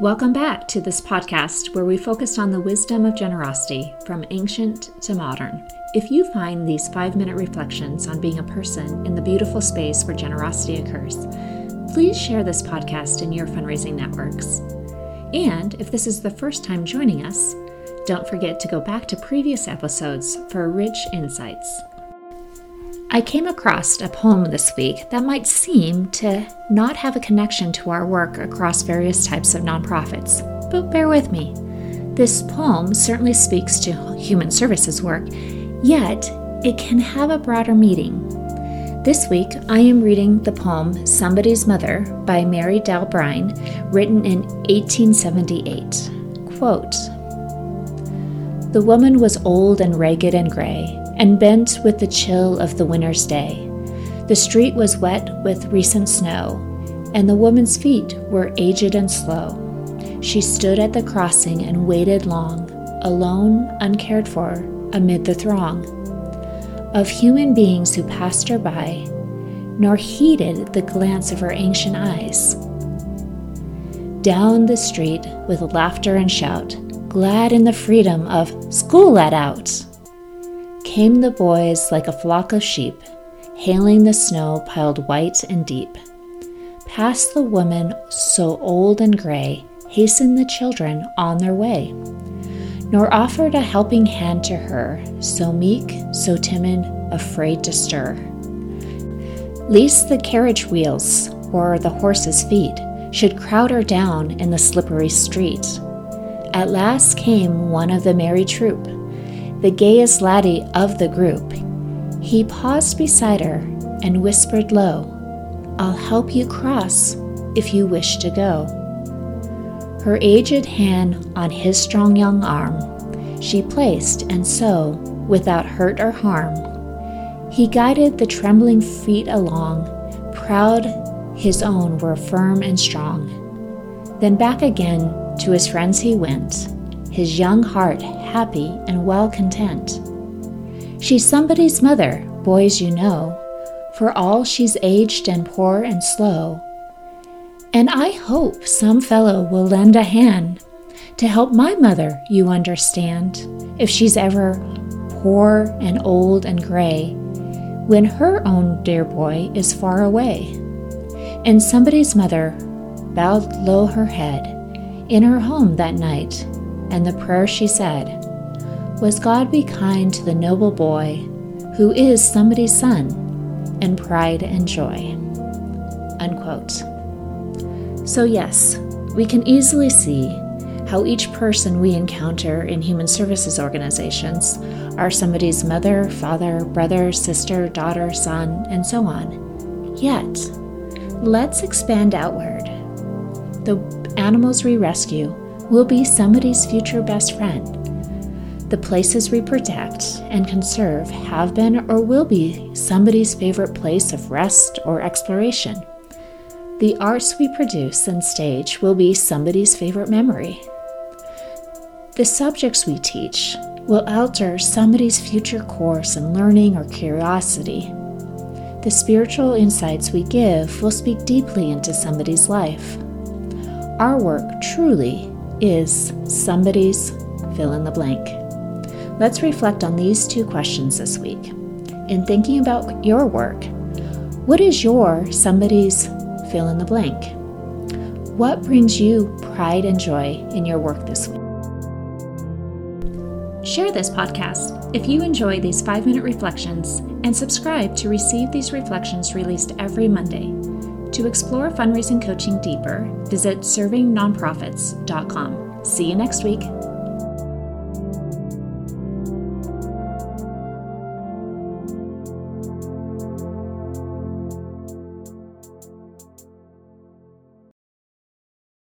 Welcome back to this podcast where we focused on the wisdom of generosity from ancient to modern. If you find these five minute reflections on being a person in the beautiful space where generosity occurs, please share this podcast in your fundraising networks. And if this is the first time joining us, don't forget to go back to previous episodes for rich insights. I came across a poem this week that might seem to not have a connection to our work across various types of nonprofits, but bear with me. This poem certainly speaks to human services work, yet it can have a broader meaning. This week, I am reading the poem Somebody's Mother by Mary Dow Brine, written in 1878. Quote The woman was old and ragged and gray and bent with the chill of the winter's day. The street was wet with recent snow, and the woman's feet were aged and slow. She stood at the crossing and waited long, alone, uncared for, amid the throng of human beings who passed her by, nor heeded the glance of her ancient eyes. Down the street, with laughter and shout, glad in the freedom of school let out came the boys like a flock of sheep, hailing the snow piled white and deep. Past the woman so old and gray, hastened the children on their way, nor offered a helping hand to her, so meek, so timid, afraid to stir. Least the carriage wheels or the horse's feet should crowd her down in the slippery street. At last came one of the merry troop, the gayest laddie of the group. He paused beside her and whispered low, I'll help you cross if you wish to go. Her aged hand on his strong young arm she placed, and so, without hurt or harm, he guided the trembling feet along, proud his own were firm and strong. Then back again to his friends he went, his young heart happy and well content. She's somebody's mother, boys, you know, for all she's aged and poor and slow. And I hope some fellow will lend a hand to help my mother, you understand, if she's ever poor and old and gray, when her own dear boy is far away. And somebody's mother bowed low her head in her home that night and the prayer she said was God be kind to the noble boy who is somebody's son and pride and joy. Unquote. So, yes, we can easily see how each person we encounter in human services organizations are somebody's mother, father, brother, sister, daughter, son, and so on. Yet, let's expand outward. The animals we rescue will be somebody's future best friend. The places we protect and conserve have been or will be somebody's favorite place of rest or exploration. The arts we produce and stage will be somebody's favorite memory. The subjects we teach will alter somebody's future course in learning or curiosity. The spiritual insights we give will speak deeply into somebody's life. Our work truly is somebody's fill in the blank. Let's reflect on these two questions this week. In thinking about your work, what is your somebody's fill in the blank? What brings you pride and joy in your work this week? Share this podcast if you enjoy these five minute reflections and subscribe to receive these reflections released every Monday. To explore fundraising coaching deeper, visit servingnonprofits.com. See you next week.